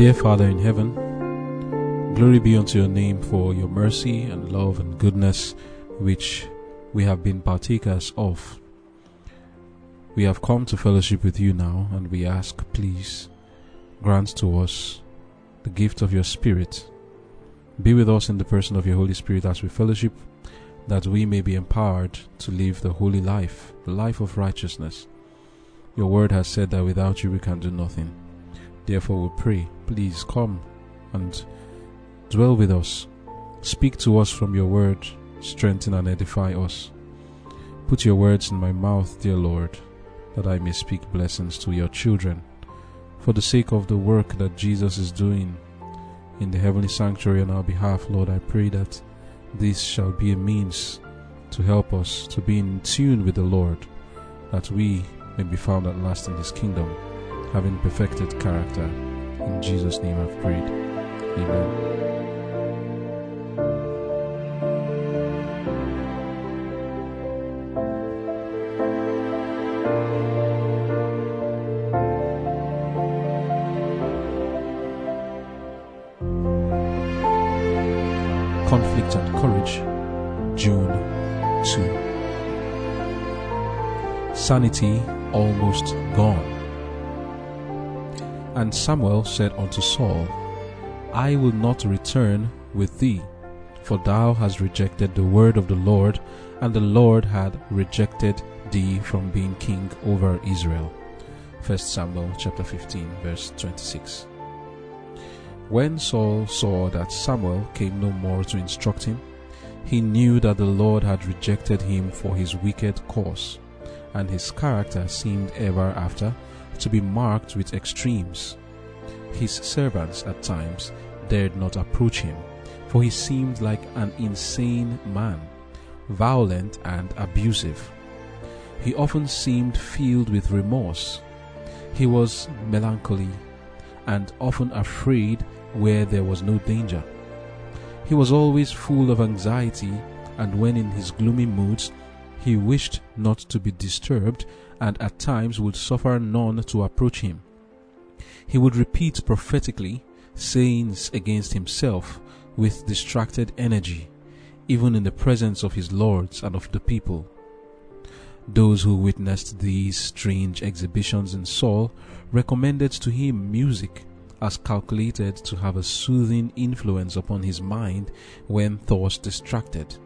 Dear Father in heaven, glory be unto your name for your mercy and love and goodness which we have been partakers of. We have come to fellowship with you now, and we ask, please, grant to us the gift of your Spirit. Be with us in the person of your Holy Spirit as we fellowship, that we may be empowered to live the holy life, the life of righteousness. Your word has said that without you we can do nothing. Therefore, we pray, please come and dwell with us. Speak to us from your word, strengthen and edify us. Put your words in my mouth, dear Lord, that I may speak blessings to your children. For the sake of the work that Jesus is doing in the heavenly sanctuary on our behalf, Lord, I pray that this shall be a means to help us to be in tune with the Lord, that we may be found at last in his kingdom, having perfected character. In Jesus' name I've prayed. Amen. Conflict and Courage, June 2. Sanity almost gone. And Samuel said unto Saul, I will not return with thee, for thou hast rejected the word of the Lord, and the Lord hath rejected thee from being king over Israel. 1 Samuel chapter 15 verse 26. When Saul saw that Samuel came no more to instruct him, he knew that the Lord had rejected him for his wicked course, and his character seemed ever after to be marked with extremes. His servants at times dared not approach him, for he seemed like an insane man, violent and abusive. He often seemed filled with remorse. He was melancholy and often afraid where there was no danger. He was always full of anxiety, and when in his gloomy moods, he wished not to be disturbed, and at times would suffer none to approach him. He would repeat prophetically sayings against himself with distracted energy, even in the presence of his lords and of the people. Those who witnessed these strange exhibitions in Saul recommended to him music as calculated to have a soothing influence upon his mind when thoughts distracted.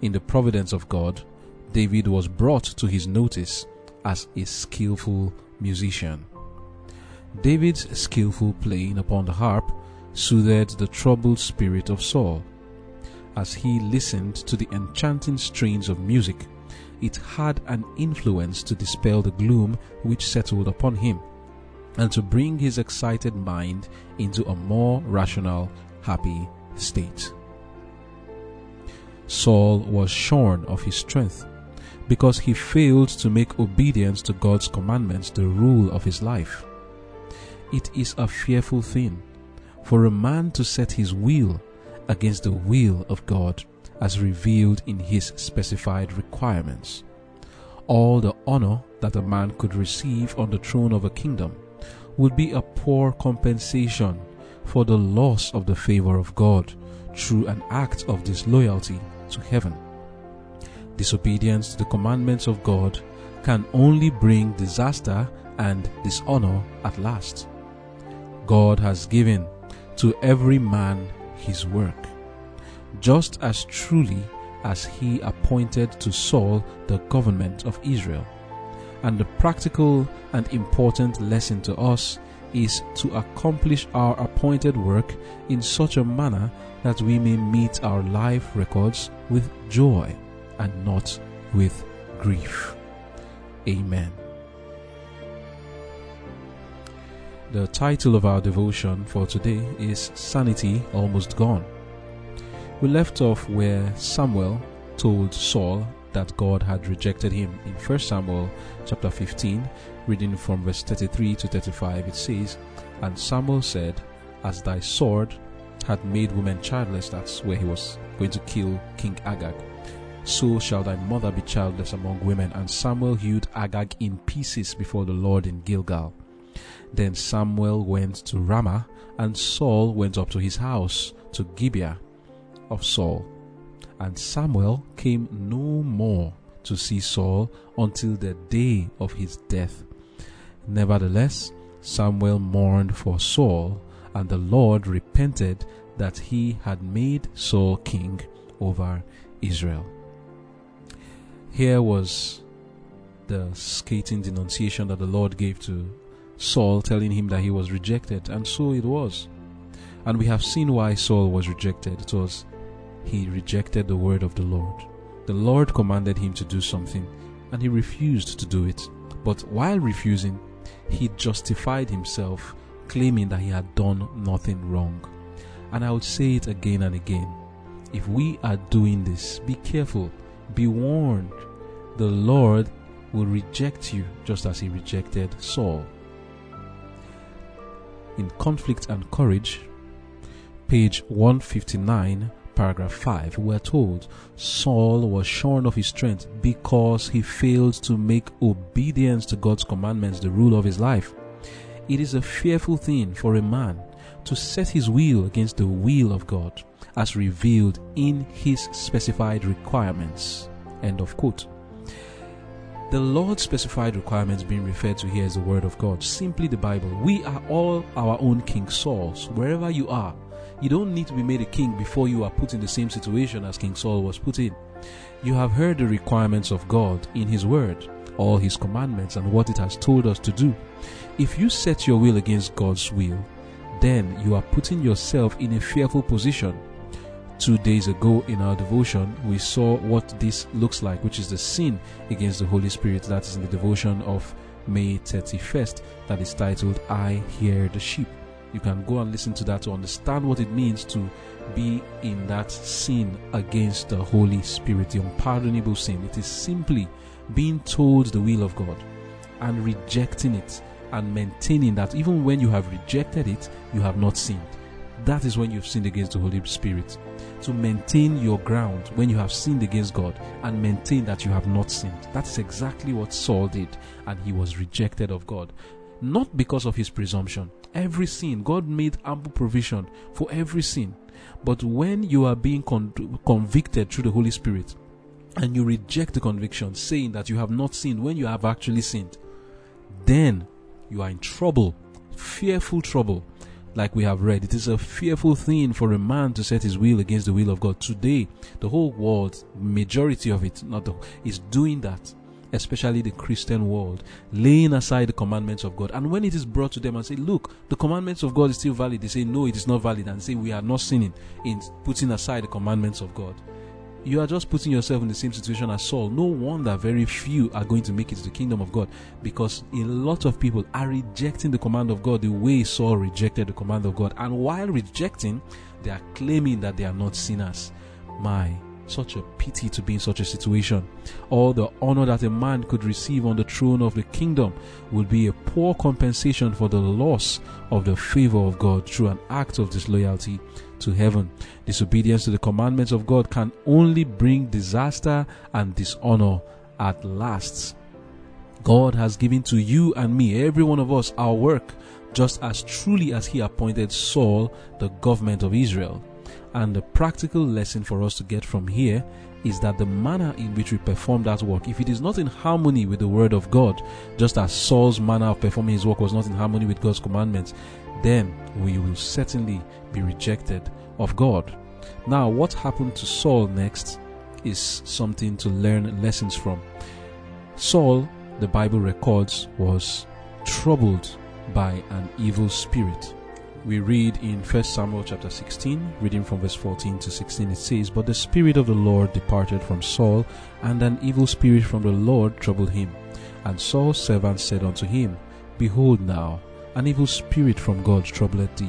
In the providence of God, David was brought to his notice as a skillful musician. David's skillful playing upon the harp soothed the troubled spirit of Saul. As he listened to the enchanting strains of music, it had an influence to dispel the gloom which settled upon him and to bring his excited mind into a more rational, happy state. Saul was shorn of his strength because he failed to make obedience to God's commandments the rule of his life. It is a fearful thing for a man to set his will against the will of God as revealed in his specified requirements. All the honor that a man could receive on the throne of a kingdom would be a poor compensation for the loss of the favor of God through an act of disloyalty to heaven. Disobedience to the commandments of God can only bring disaster and dishonor at last. God has given to every man his work, just as truly as he appointed to Saul the government of Israel. And the practical and important lesson to us is to accomplish our appointed work in such a manner that we may meet our life records with joy and not with grief. Amen. The title of our devotion for today is Sanity Almost Gone. We left off where Samuel told Saul that God had rejected him. In 1 Samuel chapter 15, reading from verse 33 to 35, it says, And Samuel said, As thy sword had made women childless, that's where he was going to kill King Agag, so shall thy mother be childless among women. And Samuel hewed Agag in pieces before the Lord in Gilgal. Then Samuel went to Ramah, and Saul went up to his house to Gibeah of Saul. And Samuel came no more to see Saul until the day of his death. Nevertheless, Samuel mourned for Saul, and the Lord repented that he had made Saul king over Israel. Here was the scathing denunciation that the Lord gave to Saul, telling him that he was rejected, and so it was. And we have seen why Saul was rejected. It was he rejected the word of the Lord. The Lord commanded him to do something, and he refused to do it. But while refusing, he justified himself, claiming that he had done nothing wrong. And I would say it again and again. If we are doing this, be careful, be warned. The Lord will reject you just as he rejected Saul. In Conflict and Courage, page 159, paragraph 5, we're told Saul was shorn of his strength because he failed to make obedience to God's commandments the rule of his life. It is a fearful thing for a man to set his will against the will of God as revealed in his specified requirements. End of quote. The Lord's specified requirements being referred to here is the Word of God, simply the Bible. We are all our own King Sauls, wherever you are. You don't need to be made a king before you are put in the same situation as King Saul was put in. You have heard the requirements of God in His Word, all His commandments, and what it has told us to do. If you set your will against God's will, then you are putting yourself in a fearful position two days ago in our devotion, we saw what this looks like, which is the sin against the Holy Spirit. That is in the devotion of May 31st, that is titled, I Hear the Sheep. You can go and listen to that to understand what it means to be in that sin against the Holy Spirit, the unpardonable sin. It is simply being told the will of God and rejecting it and maintaining that even when you have rejected it, you have not sinned. That is when you've sinned against the Holy Spirit to maintain your ground when you have sinned against God and maintain that you have not sinned. That is exactly what Saul did, and he was rejected of God. Not because of his presumption. Every sin, God made ample provision for every sin. But when you are being con- convicted through the Holy Spirit and you reject the conviction, saying that you have not sinned when you have actually sinned, then you are in trouble, fearful trouble like we have read. It is a fearful thing for a man to set his will against the will of God. Today, the whole world, majority of it, not the, is doing that. Especially the Christian world, laying aside the commandments of God. And when it is brought to them and say, look, the commandments of God is still valid, they say, no, it is not valid, and say, we are not sinning in putting aside the commandments of God you are just putting yourself in the same situation as Saul. No wonder very few are going to make it to the kingdom of God because a lot of people are rejecting the command of God the way Saul rejected the command of God. And while rejecting, they are claiming that they are not sinners. My, such a pity to be in such a situation. All the honor that a man could receive on the throne of the kingdom would be a poor compensation for the loss of the favor of God through an act of disloyalty to heaven. Disobedience to the commandments of God can only bring disaster and dishonor at last. God has given to you and me, every one of us, our work, just as truly as He appointed Saul the government of Israel. And the practical lesson for us to get from here is that the manner in which we perform that work, if it is not in harmony with the word of God, just as Saul's manner of performing his work was not in harmony with God's commandments, then we will certainly be rejected of God. Now, what happened to Saul next is something to learn lessons from. Saul, the Bible records, was troubled by an evil spirit. We read in 1 Samuel chapter 16, reading from verse 14 to 16, it says, But the Spirit of the Lord departed from Saul, and an evil spirit from the Lord troubled him. And Saul's servants said unto him, Behold now, an evil spirit from God troubleth thee.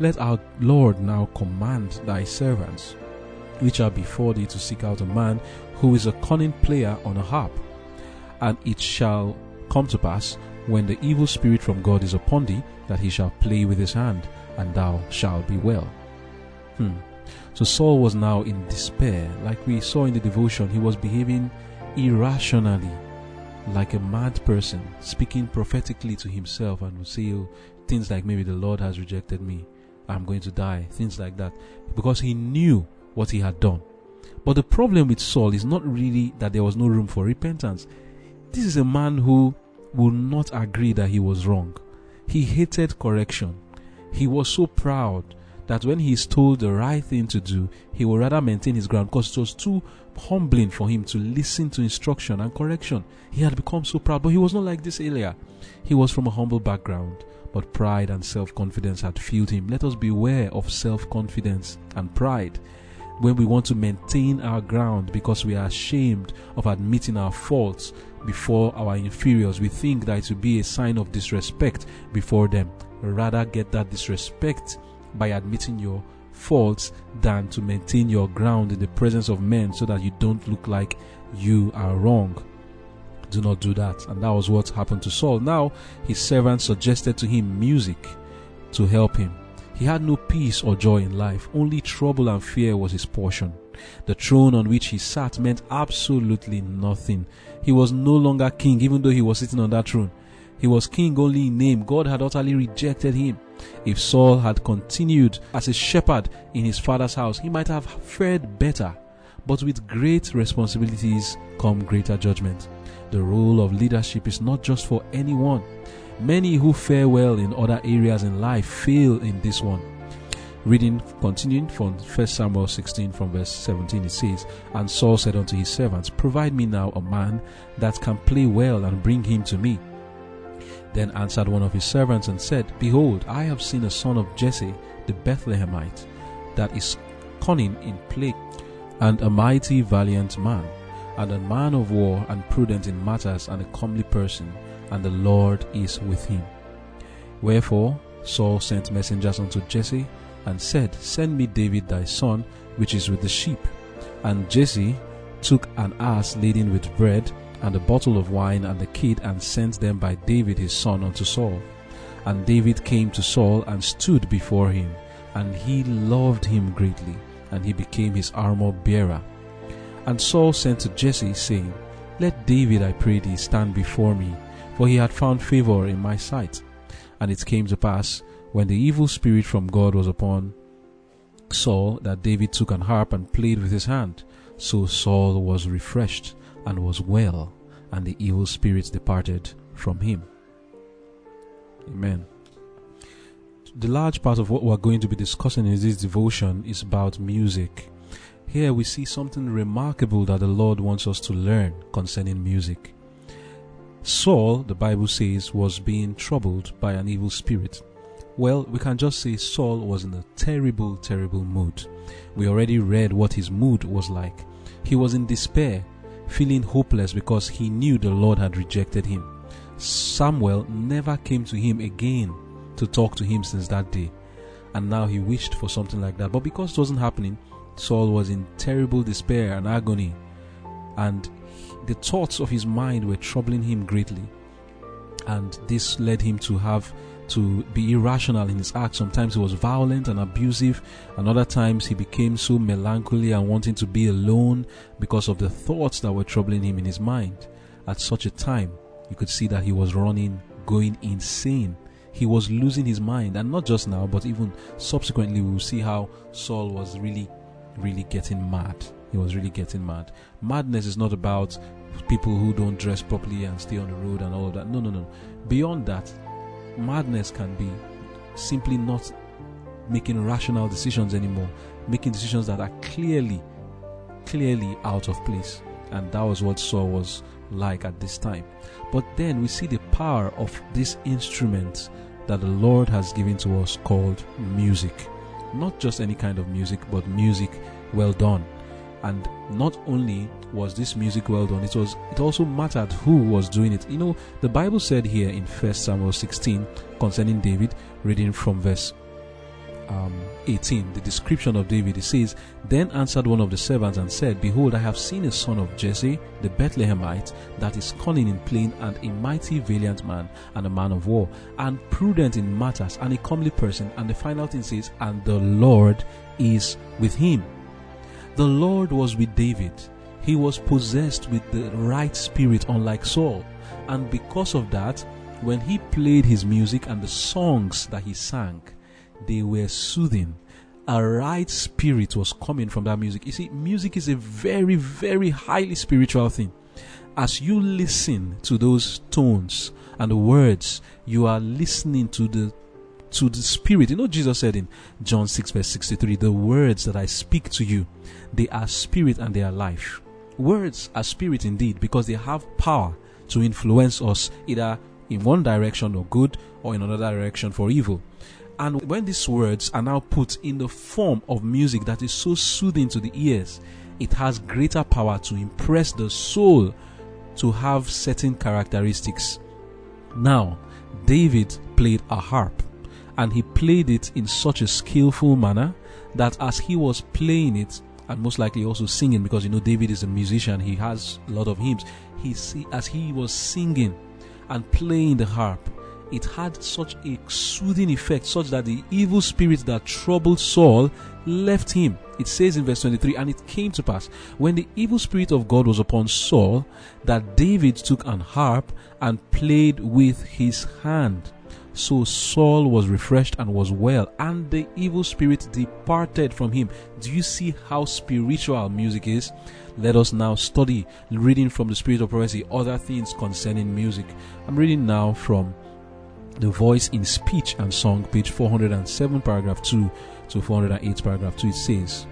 Let our Lord now command thy servants, which are before thee, to seek out a man who is a cunning player on a harp. And it shall come to pass, when the evil spirit from God is upon thee, that he shall play with his hand, and thou shalt be well. Hmm. So Saul was now in despair. Like we saw in the devotion, he was behaving irrationally. Like a mad person speaking prophetically to himself and would say oh, things like maybe the Lord has rejected me, I'm going to die, things like that, because he knew what he had done. But the problem with Saul is not really that there was no room for repentance. This is a man who will not agree that he was wrong. He hated correction. He was so proud that when he is told the right thing to do, he will rather maintain his ground because it was too humbling for him to listen to instruction and correction. He had become so proud, but he was not like this earlier. He was from a humble background, but pride and self confidence had filled him. Let us beware of self confidence and pride when we want to maintain our ground because we are ashamed of admitting our faults before our inferiors. We think that it will be a sign of disrespect before them. Rather, get that disrespect by admitting your faults than to maintain your ground in the presence of men so that you don't look like you are wrong. Do not do that. And that was what happened to Saul. Now, his servant suggested to him music to help him. He had no peace or joy in life, only trouble and fear was his portion. The throne on which he sat meant absolutely nothing. He was no longer king, even though he was sitting on that throne. He was king only in name. God had utterly rejected him. If Saul had continued as a shepherd in his father's house, he might have fared better. But with great responsibilities come greater judgment. The role of leadership is not just for anyone. Many who fare well in other areas in life fail in this one. Reading, continuing from 1 Samuel 16 from verse 17, it says, And Saul said unto his servants, Provide me now a man that can play well and bring him to me. Then answered one of his servants and said, Behold, I have seen a son of Jesse the Bethlehemite, that is cunning in play, and a mighty valiant man, and a man of war, and prudent in matters, and a comely person and the Lord is with him. Wherefore Saul sent messengers unto Jesse, and said, Send me David thy son, which is with the sheep. And Jesse took an ass laden with bread, and a bottle of wine, and the kid, and sent them by David his son unto Saul. And David came to Saul and stood before him, and he loved him greatly, and he became his armor bearer. And Saul sent to Jesse, saying, Let David, I pray thee, stand before me for he had found favor in my sight. And it came to pass, when the evil spirit from God was upon Saul, that David took an harp and played with his hand. So Saul was refreshed and was well, and the evil spirits departed from him. Amen. The large part of what we're going to be discussing in this devotion is about music. Here we see something remarkable that the Lord wants us to learn concerning music. Saul, the Bible says, was being troubled by an evil spirit. Well, we can just say Saul was in a terrible, terrible mood. We already read what his mood was like. He was in despair, feeling hopeless because he knew the Lord had rejected him. Samuel never came to him again to talk to him since that day. And now he wished for something like that. But because it wasn't happening, Saul was in terrible despair and agony. And the thoughts of his mind were troubling him greatly. And this led him to have to be irrational in his acts. Sometimes he was violent and abusive, and other times he became so melancholy and wanting to be alone because of the thoughts that were troubling him in his mind. At such a time, you could see that he was running, going insane. He was losing his mind, and not just now, but even subsequently, we will see how Saul was really, really getting mad. He was really getting mad. Madness is not about people who don't dress properly and stay on the road and all of that. No, no, no. Beyond that, madness can be simply not making rational decisions anymore, making decisions that are clearly, clearly out of place. And that was what Saul was like at this time. But then we see the power of this instrument that the Lord has given to us called music. Not just any kind of music, but music well done and not only was this music well done it was it also mattered who was doing it. You know the bible said here in first samuel 16 concerning david reading from verse um, 18 the description of david it says then answered one of the servants and said behold i have seen a son of jesse the bethlehemite that is cunning in playing and a mighty valiant man and a man of war and prudent in matters and a comely person. And the final thing says and the lord is with him the Lord was with David. He was possessed with the right spirit, unlike Saul. And because of that, when he played his music and the songs that he sang, they were soothing. A right spirit was coming from that music. You see, music is a very, very highly spiritual thing. As you listen to those tones and words, you are listening to the to the spirit. You know, Jesus said in John 6, verse 63, the words that I speak to you, they are spirit and they are life. Words are spirit indeed because they have power to influence us either in one direction or good or in another direction for evil. And when these words are now put in the form of music that is so soothing to the ears, it has greater power to impress the soul to have certain characteristics. Now, David played a harp and he played it in such a skillful manner that as he was playing it, and most likely also singing, because you know David is a musician, he has a lot of hymns. He as he was singing and playing the harp, it had such a soothing effect, such that the evil spirit that troubled Saul left him. It says in verse 23, and it came to pass when the evil spirit of God was upon Saul that David took an harp and played with his hand. So Saul was refreshed and was well, and the evil spirit departed from him. Do you see how spiritual music is? Let us now study, reading from the Spirit of Prophecy, other things concerning music. I'm reading now from the Voice in Speech and Song, page 407, paragraph 2 to 408, paragraph 2. It says,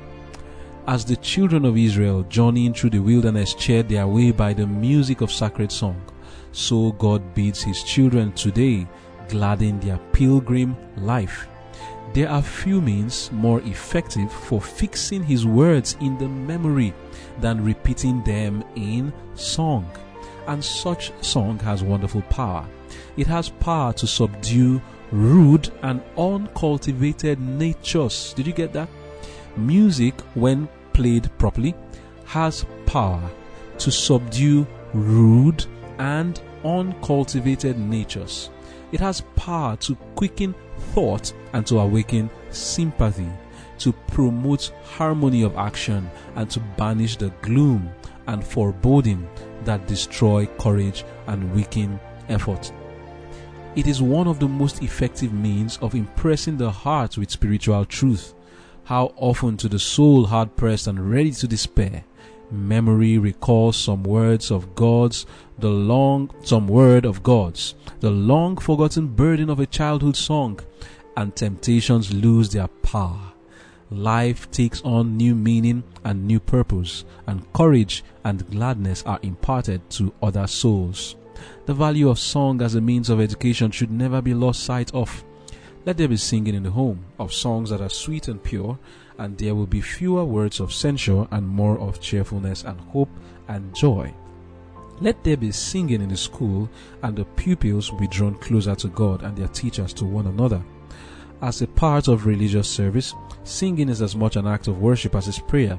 As the children of Israel journeying through the wilderness cheered their way by the music of sacred song, so God bids his children today gladden their pilgrim life. There are few means more effective for fixing his words in the memory than repeating them in song. And such song has wonderful power. It has power to subdue rude and uncultivated natures. Did you get that? Music, when played properly, has power to subdue rude and uncultivated natures. It has power to quicken thought and to awaken sympathy, to promote harmony of action and to banish the gloom and foreboding that destroy courage and weaken effort. It is one of the most effective means of impressing the heart with spiritual truth. How often to the soul hard pressed and ready to despair, memory recalls some words of God's, the long, some word of God's, the long forgotten burden of a childhood song, and temptations lose their power. Life takes on new meaning and new purpose, and courage and gladness are imparted to other souls. The value of song as a means of education should never be lost sight of. Let there be singing in the home of songs that are sweet and pure, and there will be fewer words of censure and more of cheerfulness and hope and joy. Let there be singing in the school, and the pupils will be drawn closer to God and their teachers to one another. As a part of religious service, singing is as much an act of worship as is prayer.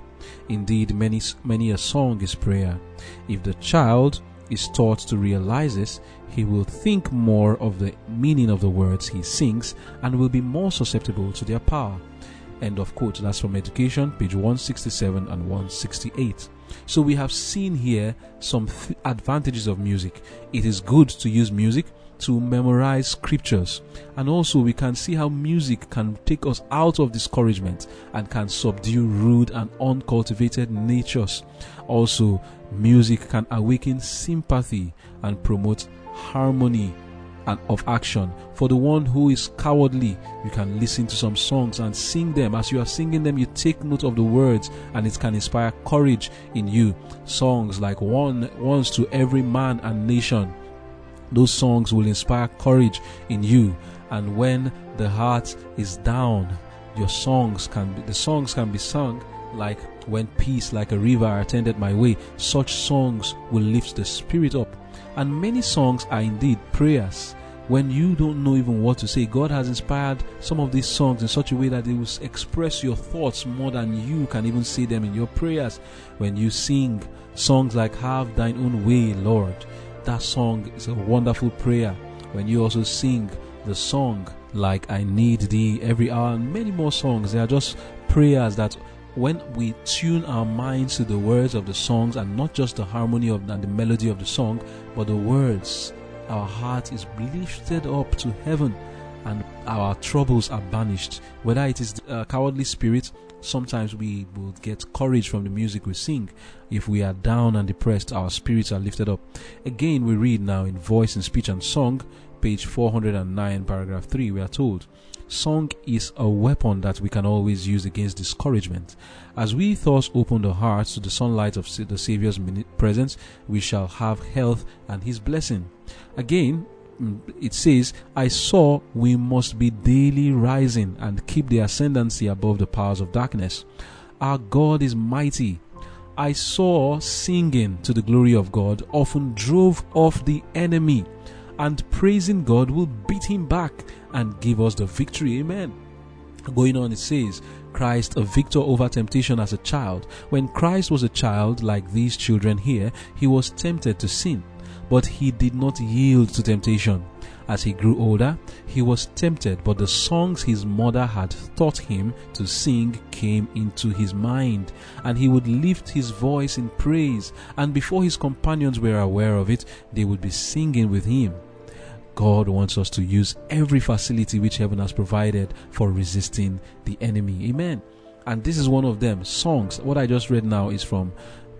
Indeed, many, many a song is prayer. If the child is taught to realize this, he will think more of the meaning of the words he sings and will be more susceptible to their power. End of quote. That's from Education, page 167 and 168. So we have seen here some th- advantages of music. It is good to use music to memorize scriptures. And also we can see how music can take us out of discouragement and can subdue rude and uncultivated natures. Also, music can awaken sympathy and promote harmony and of action. For the one who is cowardly, you can listen to some songs and sing them. As you are singing them, you take note of the words and it can inspire courage in you. Songs like one once to every man and nation. Those songs will inspire courage in you. And when the heart is down, your songs can be, the songs can be sung like when peace like a river attended my way. Such songs will lift the spirit up. And many songs are indeed prayers when you don't know even what to say, God has inspired some of these songs in such a way that they will express your thoughts more than you can even say them in your prayers. When you sing songs like Have Thine Own Way, Lord, that song is a wonderful prayer. When you also sing the song like I Need Thee every hour and many more songs, they are just prayers that when we tune our minds to the words of the songs and not just the harmony of and the melody of the song, but the words, our heart is lifted up to heaven and our troubles are banished. Whether it is a uh, cowardly spirit, sometimes we will get courage from the music we sing. If we are down and depressed, our spirits are lifted up. Again, we read now in Voice and Speech and Song, page 409, paragraph 3, we are told. Song is a weapon that we can always use against discouragement. As we thus open the hearts to the sunlight of the Saviour's presence, we shall have health and His blessing. Again, mm, it says, I saw we must be daily rising and keep the ascendancy above the powers of darkness. Our God is mighty. I saw singing to the glory of God often drove off the enemy and praising God will beat him back and give us the victory. Amen. Going on, it says, Christ a victor over temptation as a child. When Christ was a child, like these children here, he was tempted to sin, but he did not yield to temptation. As he grew older, he was tempted, but the songs his mother had taught him to sing came into his mind, and he would lift his voice in praise, and before his companions were aware of it, they would be singing with him. God wants us to use every facility which heaven has provided for resisting the enemy. Amen. And this is one of them. Songs. What I just read now is from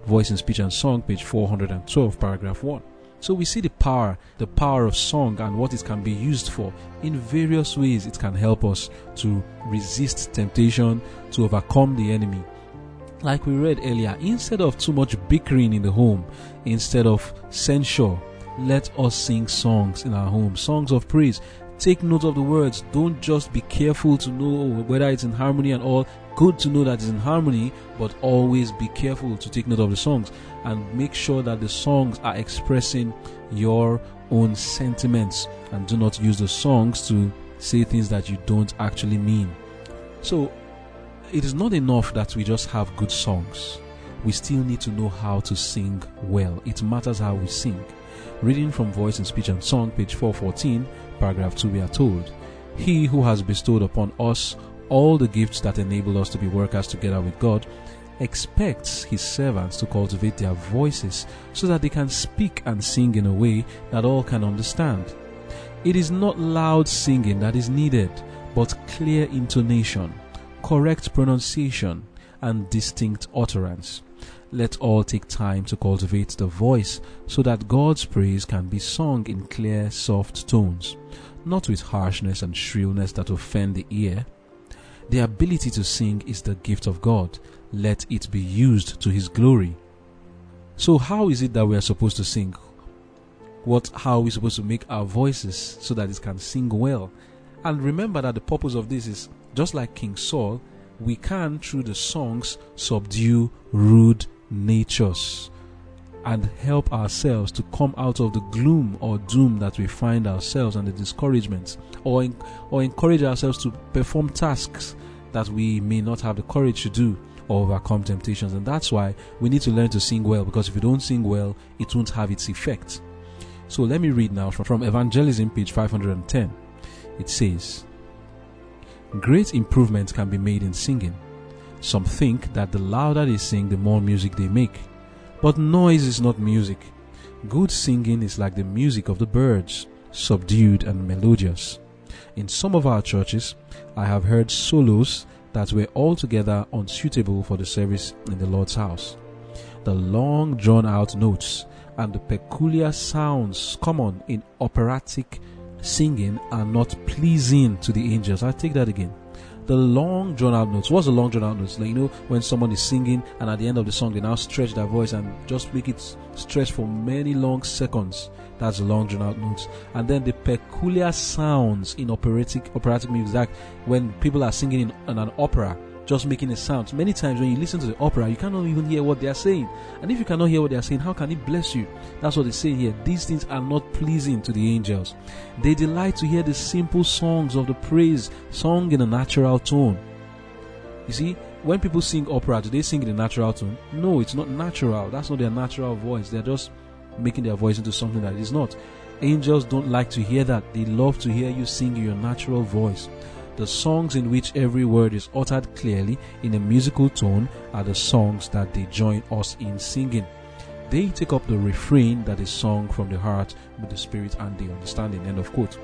Voice and Speech and Song, page 412, paragraph 1. So we see the power, the power of song and what it can be used for. In various ways, it can help us to resist temptation, to overcome the enemy. Like we read earlier, instead of too much bickering in the home, instead of censure, let us sing songs in our home, songs of praise. Take note of the words. Don't just be careful to know whether it's in harmony and all. Good to know that it's in harmony, but always be careful to take note of the songs and make sure that the songs are expressing your own sentiments and do not use the songs to say things that you don't actually mean. So, it is not enough that we just have good songs. We still need to know how to sing well. It matters how we sing. Reading from Voice and Speech and Song, page 414, paragraph 2, we are told, He who has bestowed upon us all the gifts that enable us to be workers together with God expects his servants to cultivate their voices so that they can speak and sing in a way that all can understand. It is not loud singing that is needed, but clear intonation, correct pronunciation, and distinct utterance. Let all take time to cultivate the voice so that God's praise can be sung in clear, soft tones, not with harshness and shrillness that offend the ear. The ability to sing is the gift of God. Let it be used to His glory. So, how is it that we are supposed to sing? What, how are we supposed to make our voices so that it can sing well? And remember that the purpose of this is just like King Saul, we can, through the songs, subdue rude natures and help ourselves to come out of the gloom or doom that we find ourselves and the discouragements or, in, or encourage ourselves to perform tasks that we may not have the courage to do or overcome temptations. And that's why we need to learn to sing well because if you don't sing well it won't have its effect. So let me read now from, from evangelism page 510 it says great improvement can be made in singing some think that the louder they sing, the more music they make. But noise is not music. Good singing is like the music of the birds, subdued and melodious. In some of our churches, I have heard solos that were altogether unsuitable for the service in the Lord's house. The long drawn out notes and the peculiar sounds common in operatic singing are not pleasing to the angels. I take that again the long drawn out notes. What's the long drawn out notes? Like you know, when someone is singing and at the end of the song they now stretch their voice and just make it stretch for many long seconds. That's the long drawn out notes. And then the peculiar sounds in operatic operatic music, when people are singing in, in an opera just making a sound. Many times when you listen to the opera, you cannot even hear what they are saying. And if you cannot hear what they are saying, how can it bless you? That's what they say here. These things are not pleasing to the angels. They delight to hear the simple songs of the praise sung in a natural tone. You see, when people sing opera, do they sing in a natural tone? No, it's not natural. That's not their natural voice. They're just making their voice into something that is not. Angels don't like to hear that. They love to hear you sing in your natural voice. The songs in which every word is uttered clearly in a musical tone are the songs that they join us in singing. They take up the refrain that is sung from the heart with the spirit and the understanding. End of quote.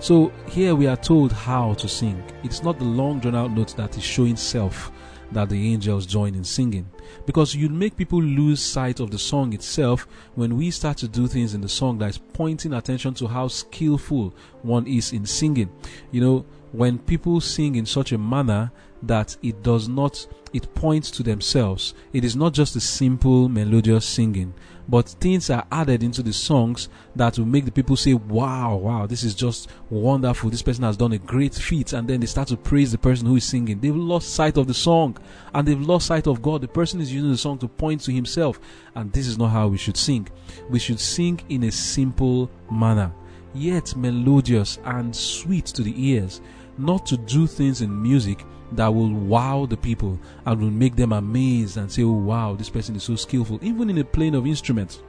So here we are told how to sing. It's not the long drawn out notes that is showing self that the angels join in singing. Because you make people lose sight of the song itself when we start to do things in the song that is pointing attention to how skillful one is in singing. You know, when people sing in such a manner that it does not it points to themselves. It is not just a simple melodious singing but things are added into the songs that will make the people say wow wow this is just wonderful. This person has done a great feat. And then they start to praise the person who is singing. They've lost sight of the song and they've lost sight of god. The person is using the song to point to himself. And this is not how we should sing. We should sing in a simple manner yet melodious and sweet to the ears not to do things in music that will wow the people and will make them amazed and say, Oh, wow, this person is so skillful. Even in the playing of instruments.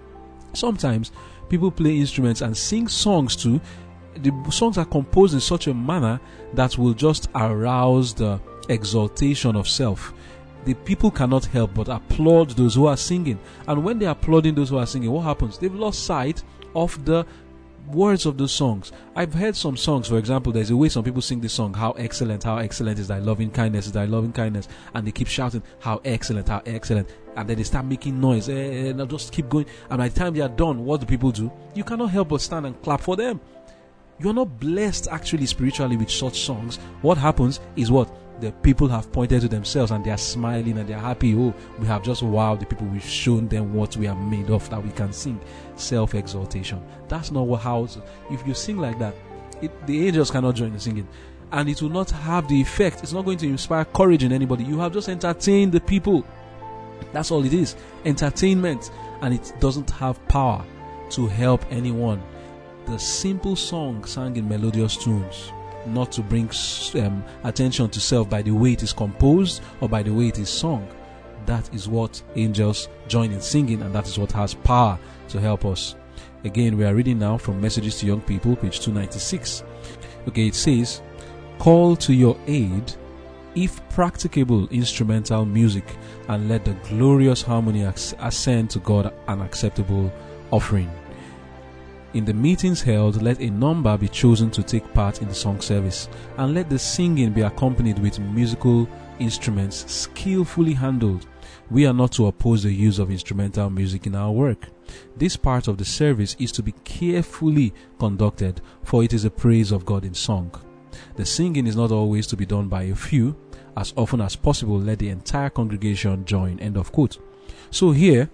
Sometimes people play instruments and sing songs too. The songs are composed in such a manner that will just arouse the exaltation of self. The people cannot help but applaud those who are singing. And when they're applauding those who are singing, what happens? They've lost sight of the words of the songs. I've heard some songs, for example, there's a way some people sing this song, How excellent, how excellent is thy loving kindness, is thy loving kindness, and they keep shouting, How excellent, how excellent, and then they start making noise, eh, and just keep going. And by the time they are done, what do people do? You cannot help but stand and clap for them. You're not blessed actually spiritually with such songs. What happens is what? The people have pointed to themselves and they are smiling and they are happy. Oh, we have just wowed the people. We've shown them what we are made of that we can sing. Self exaltation. That's not what how. If you sing like that, it, the angels cannot join the singing, and it will not have the effect. It's not going to inspire courage in anybody. You have just entertained the people. That's all it is. Entertainment, and it doesn't have power to help anyone. The simple song sang in melodious tunes not to bring um, attention to self by the way it is composed or by the way it is sung. That is what angels join in singing, and that is what has power to help us. Again, we are reading now from Messages to Young People, page 296. Okay, it says, Call to your aid, if practicable, instrumental music, and let the glorious harmony ascend to God an acceptable offering. In the meetings held, let a number be chosen to take part in the song service, and let the singing be accompanied with musical instruments skillfully handled. We are not to oppose the use of instrumental music in our work. This part of the service is to be carefully conducted, for it is a praise of God in song. The singing is not always to be done by a few. As often as possible, let the entire congregation join. End of quote. So here,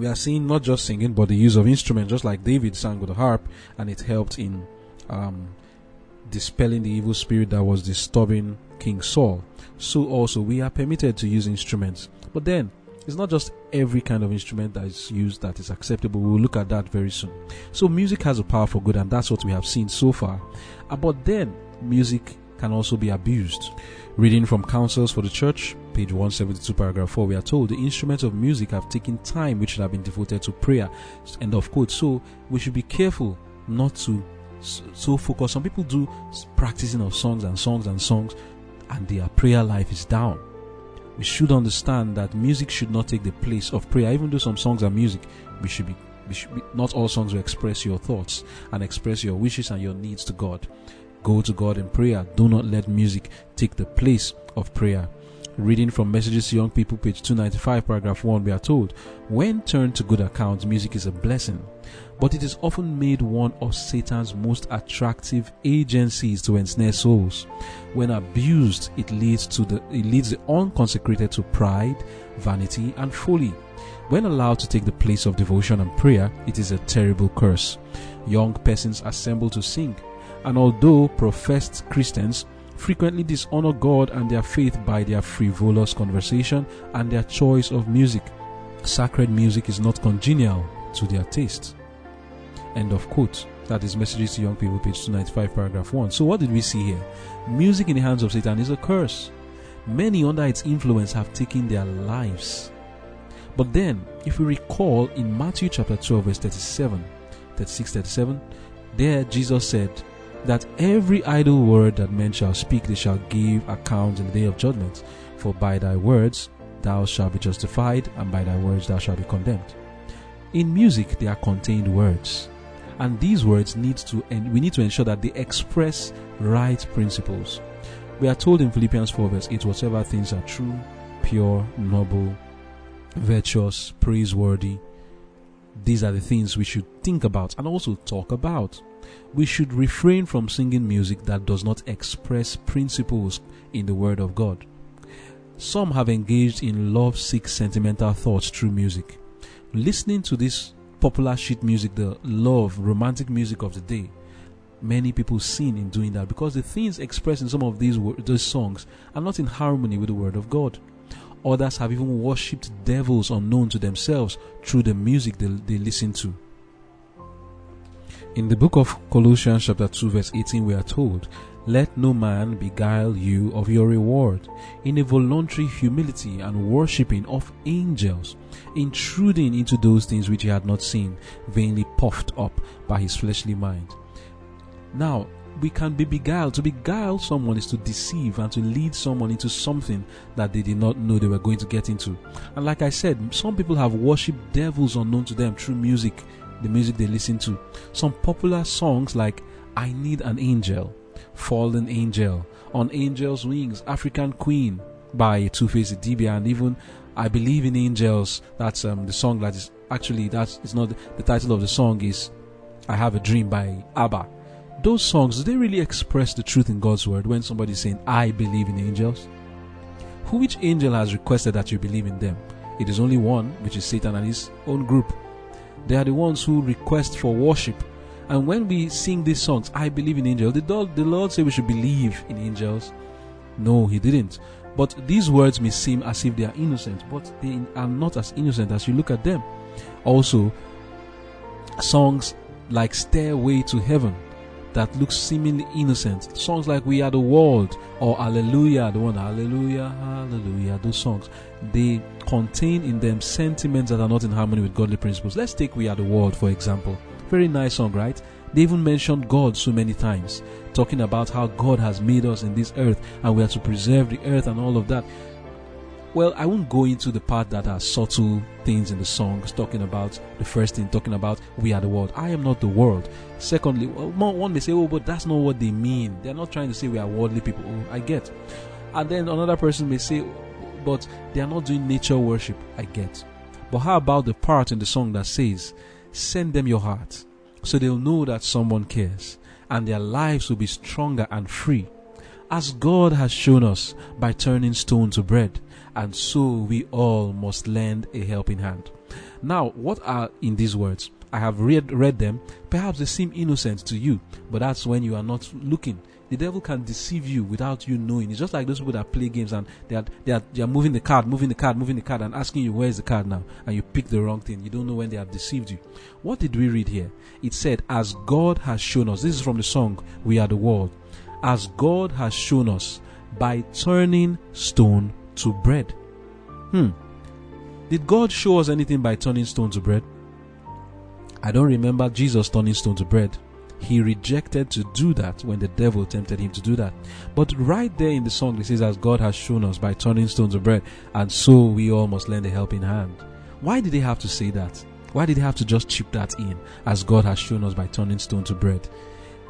we are seeing not just singing but the use of instruments, just like David sang with the harp, and it helped in um, dispelling the evil spirit that was disturbing King Saul. So also we are permitted to use instruments, but then it's not just every kind of instrument that is used that is acceptable. We'll look at that very soon. So music has a power for good, and that's what we have seen so far. Uh, but then music can also be abused. Reading from Counsels for the Church, page 172, paragraph 4, we are told the instruments of music have taken time which should have been devoted to prayer. End of quote. So we should be careful not to so focus. Some people do practicing of songs and songs and songs, and their prayer life is down. We should understand that music should not take the place of prayer. Even though some songs are music, we should be, we should be not all songs will express your thoughts and express your wishes and your needs to God. Go to God in prayer. Do not let music take the place of prayer. Reading from Messages to Young People, page 295, paragraph 1, we are told When turned to good account, music is a blessing, but it is often made one of Satan's most attractive agencies to ensnare souls. When abused, it leads to the it leads the unconsecrated to pride, vanity, and folly. When allowed to take the place of devotion and prayer, it is a terrible curse. Young persons assemble to sing, and although professed Christians frequently dishonor God and their faith by their frivolous conversation and their choice of music, sacred music is not congenial to their taste. End of quote. That is Messages to Young People, page 295, paragraph 1. So, what did we see here? Music in the hands of Satan is a curse. Many under its influence have taken their lives. But then, if we recall in Matthew chapter 12, verse 37, 36, 37, there Jesus said, that every idle word that men shall speak, they shall give account in the day of judgment. For by thy words thou shalt be justified, and by thy words thou shalt be condemned. In music, there are contained words, and these words need to, and we need to ensure that they express right principles. We are told in Philippians 4 verse 8, whatever things are true, pure, noble, virtuous, praiseworthy, these are the things we should think about and also talk about. We should refrain from singing music that does not express principles in the Word of God. Some have engaged in love sick sentimental thoughts through music. Listening to this popular sheet music, the love, romantic music of the day, many people sin in doing that because the things expressed in some of these, these songs are not in harmony with the Word of God. Others have even worshipped devils unknown to themselves through the music they, they listen to. In the book of Colossians, chapter 2, verse 18, we are told, Let no man beguile you of your reward in a voluntary humility and worshipping of angels, intruding into those things which he had not seen, vainly puffed up by his fleshly mind. Now, we can be beguiled. To beguile someone is to deceive and to lead someone into something that they did not know they were going to get into. And like I said, some people have worshipped devils unknown to them through music, the music they listen to. Some popular songs like I Need an Angel, Fallen Angel, On Angel's Wings, African Queen by Two Face Idibia, and even I Believe in Angels. That's um, the song that is actually that's it's not the title of the song is I Have a Dream by ABBA those songs, do they really express the truth in God's word when somebody's saying, I believe in angels? Who which angel has requested that you believe in them? It is only one, which is Satan and his own group. They are the ones who request for worship. And when we sing these songs, I believe in angels, did the Lord say we should believe in angels? No, He didn't. But these words may seem as if they are innocent, but they are not as innocent as you look at them. Also, songs like Stairway to Heaven that looks seemingly innocent. Songs like We Are the World or Hallelujah, the one Hallelujah, Hallelujah, those songs, they contain in them sentiments that are not in harmony with godly principles. Let's take We Are the World, for example. Very nice song, right? They even mentioned God so many times, talking about how God has made us in this earth and we are to preserve the earth and all of that. Well, I won't go into the part that are subtle things in the songs, talking about the first thing, talking about we are the world. I am not the world. Secondly, one may say, oh, but that's not what they mean. They're not trying to say we are worldly people. Oh, I get. And then another person may say, but they are not doing nature worship. I get. But how about the part in the song that says, send them your heart so they'll know that someone cares and their lives will be stronger and free as God has shown us by turning stone to bread and so we all must lend a helping hand. Now, what are in these words? I have read read them. Perhaps they seem innocent to you, but that's when you are not looking. The devil can deceive you without you knowing. It's just like those people that play games and they are, they are they are moving the card, moving the card, moving the card, and asking you where's the card now, and you pick the wrong thing. You don't know when they have deceived you. What did we read here? It said, "As God has shown us." This is from the song "We Are the World." As God has shown us by turning stone to bread. Hmm. Did God show us anything by turning stone to bread? I don't remember Jesus turning stone to bread. He rejected to do that when the devil tempted him to do that. But right there in the song, it says, As God has shown us by turning stones to bread, and so we all must lend a helping hand. Why did they have to say that? Why did they have to just chip that in? As God has shown us by turning stone to bread.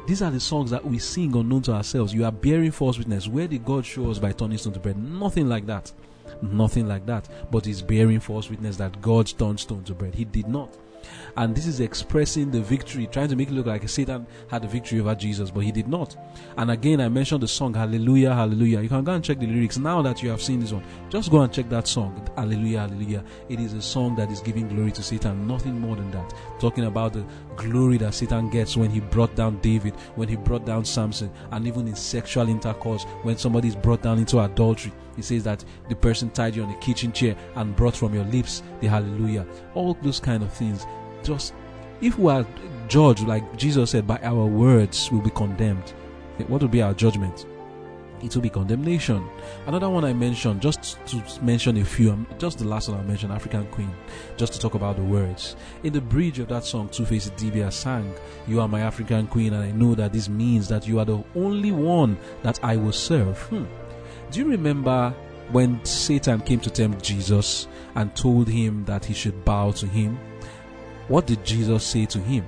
These are the songs that we sing unknown to ourselves. You are bearing false witness. Where did God show us by turning stone to bread? Nothing like that. Nothing like that. But he's bearing false witness that God turned stone to bread. He did not. And this is expressing the victory, trying to make it look like Satan had the victory over Jesus, but he did not. And again, I mentioned the song Hallelujah, Hallelujah. You can go and check the lyrics now that you have seen this one. Just go and check that song, Hallelujah, Hallelujah. It is a song that is giving glory to Satan, nothing more than that. Talking about the glory that Satan gets when he brought down David, when he brought down Samson, and even in sexual intercourse, when somebody is brought down into adultery. He says that the person tied you on a kitchen chair and brought from your lips the hallelujah. All those kind of things just if we are judged, like Jesus said, by our words, we'll be condemned. What will be our judgment? It will be condemnation. Another one I mentioned, just to mention a few, um, just the last one I mentioned, African Queen, just to talk about the words. In the bridge of that song, Two Face Idibia sang, You are my African Queen, and I know that this means that you are the only one that I will serve. Hmm. Do you remember when Satan came to tempt Jesus and told him that he should bow to him? What did Jesus say to him?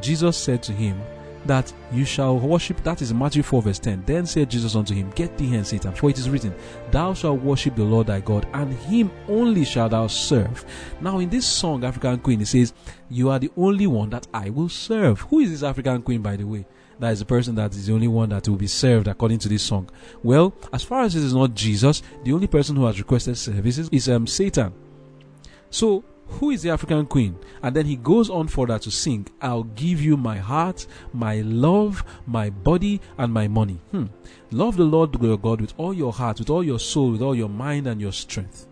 Jesus said to him, that you shall worship. That is Matthew 4, verse 10. Then said Jesus unto him, Get thee hence, Satan, for it is written, Thou shalt worship the Lord thy God, and him only shalt thou serve. Now, in this song, African Queen, it says, You are the only one that I will serve. Who is this African Queen, by the way? That is the person that is the only one that will be served according to this song. Well, as far as it is not Jesus, the only person who has requested services is um, Satan. So who is the African queen? And then he goes on further to sing, I'll give you my heart, my love, my body, and my money. Hmm. Love the Lord your God with all your heart, with all your soul, with all your mind and your strength.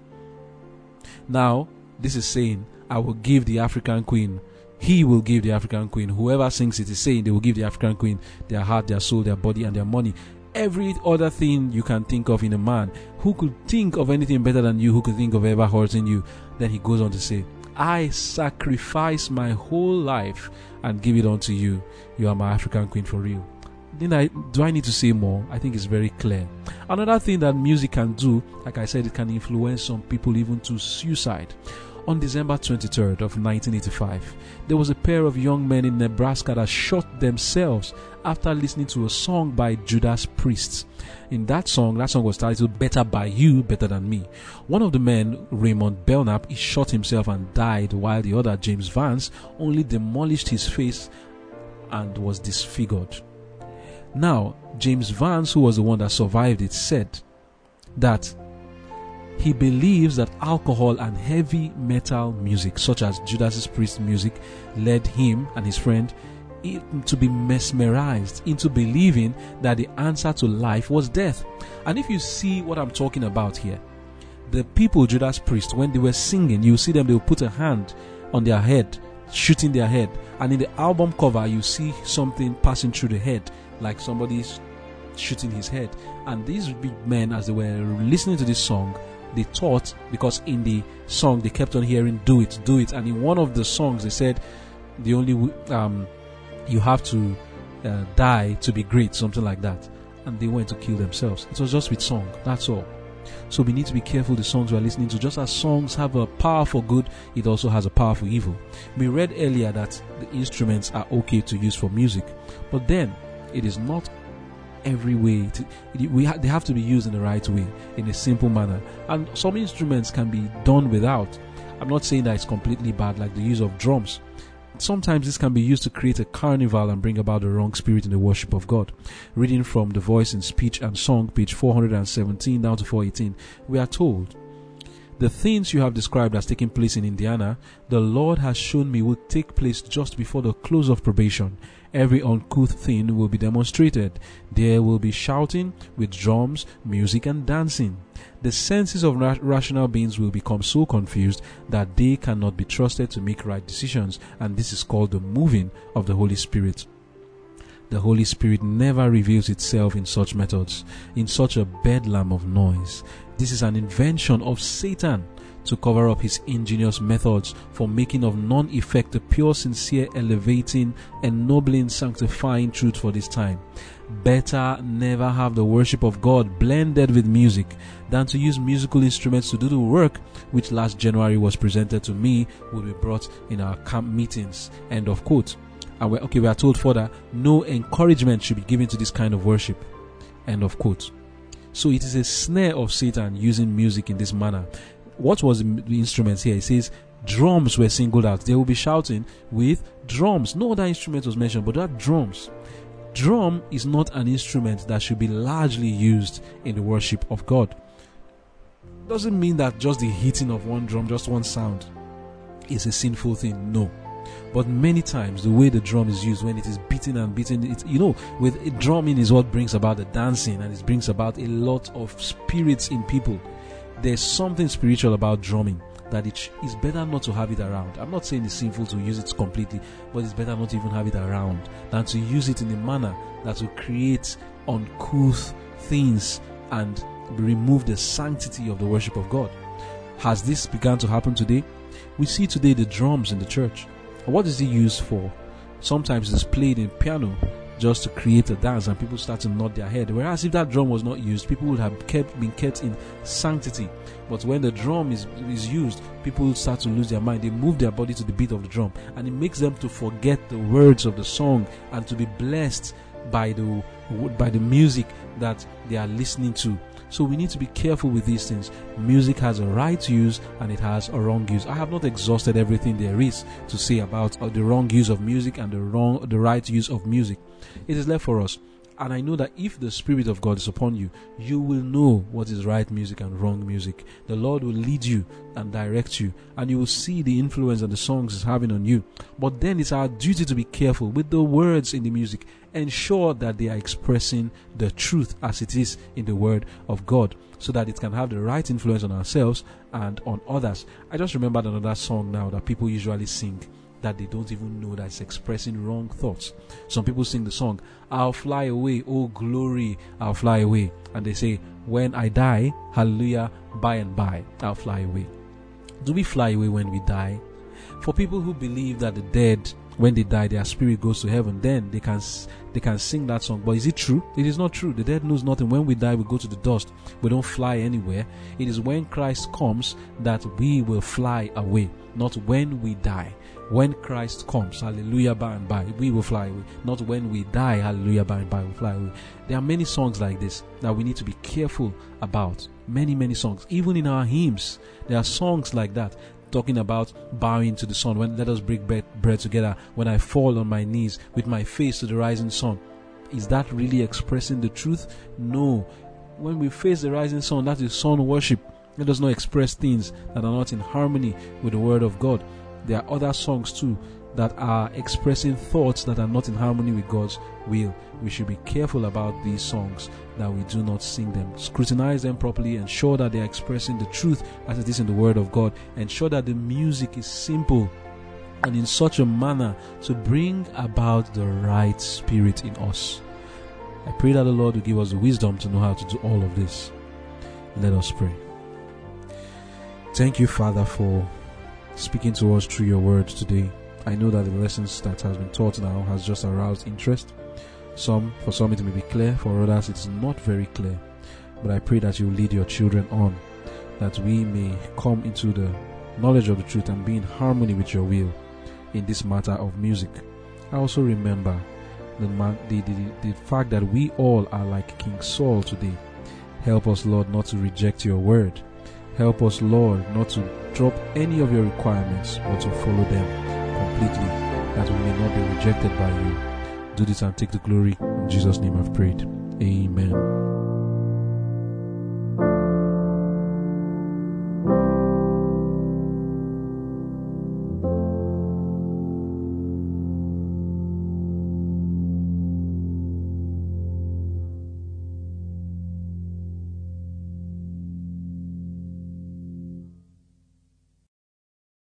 Now, this is saying, I will give the African queen. He will give the African queen. Whoever sings it is saying they will give the African queen their heart, their soul, their body, and their money every other thing you can think of in a man who could think of anything better than you, who could think of ever hurting you. Then he goes on to say, I sacrifice my whole life and give it unto you. You are my African queen for real. Then I do I need to say more? I think it's very clear. Another thing that music can do, like I said, it can influence some people even to suicide. On December 23rd of 1985, there was a pair of young men in Nebraska that shot themselves after listening to a song by Judas Priest. In that song, that song was titled Better by You, Better Than Me. One of the men, Raymond Belknap, he shot himself and died while the other, James Vance, only demolished his face and was disfigured. Now, James Vance, who was the one that survived it, said that he believes that alcohol and heavy metal music, such as Judas Priest music, led him and his friend to be mesmerized into believing that the answer to life was death. And if you see what I'm talking about here, the people, Judas Priest, when they were singing, you see them, they will put a hand on their head, shooting their head. And in the album cover, you see something passing through the head, like somebody's shooting his head. And these big men, as they were listening to this song, they thought because in the song they kept on hearing "Do it, do it," and in one of the songs they said the only um, you have to uh, die to be great, something like that, and they went to kill themselves. It was just with song. That's all. So we need to be careful the songs we are listening to. Just as songs have a power for good, it also has a power for evil. We read earlier that the instruments are okay to use for music, but then it is not every way. To, we ha- they have to be used in the right way, in a simple manner. And some instruments can be done without. I'm not saying that it's completely bad, like the use of drums. Sometimes this can be used to create a carnival and bring about the wrong spirit in the worship of God. Reading from The Voice in Speech and Song, page 417 down to 418, we are told the things you have described as taking place in Indiana, the Lord has shown me will take place just before the close of probation. Every uncouth thing will be demonstrated. There will be shouting with drums, music, and dancing. The senses of ra- rational beings will become so confused that they cannot be trusted to make right decisions, and this is called the moving of the Holy Spirit. The Holy Spirit never reveals itself in such methods, in such a bedlam of noise. This is an invention of Satan to cover up his ingenious methods for making of non effect the pure, sincere, elevating, ennobling, sanctifying truth for this time. Better never have the worship of God blended with music than to use musical instruments to do the work which last January was presented to me will be brought in our camp meetings. End of quote. And we're, okay, we are told further, no encouragement should be given to this kind of worship. End of quote. So it is a snare of Satan using music in this manner. What was the instruments here? It says drums were singled out. They will be shouting with drums. No other instrument was mentioned, but that drums. Drum is not an instrument that should be largely used in the worship of God. Doesn't mean that just the hitting of one drum, just one sound, is a sinful thing. No but many times, the way the drum is used when it is beating and beating, it you know, with drumming is what brings about the dancing and it brings about a lot of spirits in people. There's something spiritual about drumming that it is better not to have it around. I'm not saying it's sinful to use it completely, but it's better not even have it around than to use it in a manner that will create uncouth things and remove the sanctity of the worship of God. Has this begun to happen today? We see today the drums in the church. What is it used for? Sometimes it's played in piano just to create a dance and people start to nod their head. Whereas if that drum was not used, people would have kept been kept in sanctity. But when the drum is is used, people start to lose their mind. They move their body to the beat of the drum, and it makes them to forget the words of the song and to be blessed by the by the music that they are listening to. So we need to be careful with these things. Music has a right use and it has a wrong use. I have not exhausted everything there is to say about uh, the wrong use of music and the wrong the right use of music. It is left for us. And I know that if the Spirit of God is upon you, you will know what is right music and wrong music. The Lord will lead you and direct you, and you will see the influence that the songs is having on you. But then it's our duty to be careful with the words in the music. Ensure that they are expressing the truth as it is in the Word of God, so that it can have the right influence on ourselves and on others. I just remembered another song now that people usually sing that they don't even know that it's expressing wrong thoughts. Some people sing the song, I'll fly away, oh glory, I'll fly away. And they say, When I die, hallelujah, by and by, I'll fly away. Do we fly away when we die? For people who believe that the dead, when they die, their spirit goes to heaven, then they can they can sing that song. But is it true? It is not true. The dead knows nothing. When we die, we go to the dust. We don't fly anywhere. It is when Christ comes that we will fly away, not when we die. When Christ comes, hallelujah, by and by, we will fly away. Not when we die, hallelujah, by and by, we will fly away. There are many songs like this that we need to be careful about. Many, many songs. Even in our hymns, there are songs like that talking about bowing to the sun. When let us break bread together. When I fall on my knees with my face to the rising sun. Is that really expressing the truth? No. When we face the rising sun, that is sun worship. It does not express things that are not in harmony with the word of God there are other songs too that are expressing thoughts that are not in harmony with God's will. We should be careful about these songs that we do not sing them. Scrutinize them properly, ensure that they are expressing the truth as it is in the Word of God, ensure that the music is simple and in such a manner to bring about the right spirit in us. I pray that the Lord will give us the wisdom to know how to do all of this. Let us pray. Thank you, Father, for speaking to us through your word today. I know that the lessons that has been taught now has just aroused interest. Some, for some, it may be clear, for others, it's not very clear. But I pray that you lead your children on, that we may come into the knowledge of the truth and be in harmony with your will in this matter of music. I also remember the, the, the, the fact that we all are like King Saul today. Help us, Lord, not to reject your word. Help us, Lord, not to drop any of your requirements, but to follow them completely, that we may not be rejected by you. Do this and take the glory. In Jesus' name I've prayed. Amen.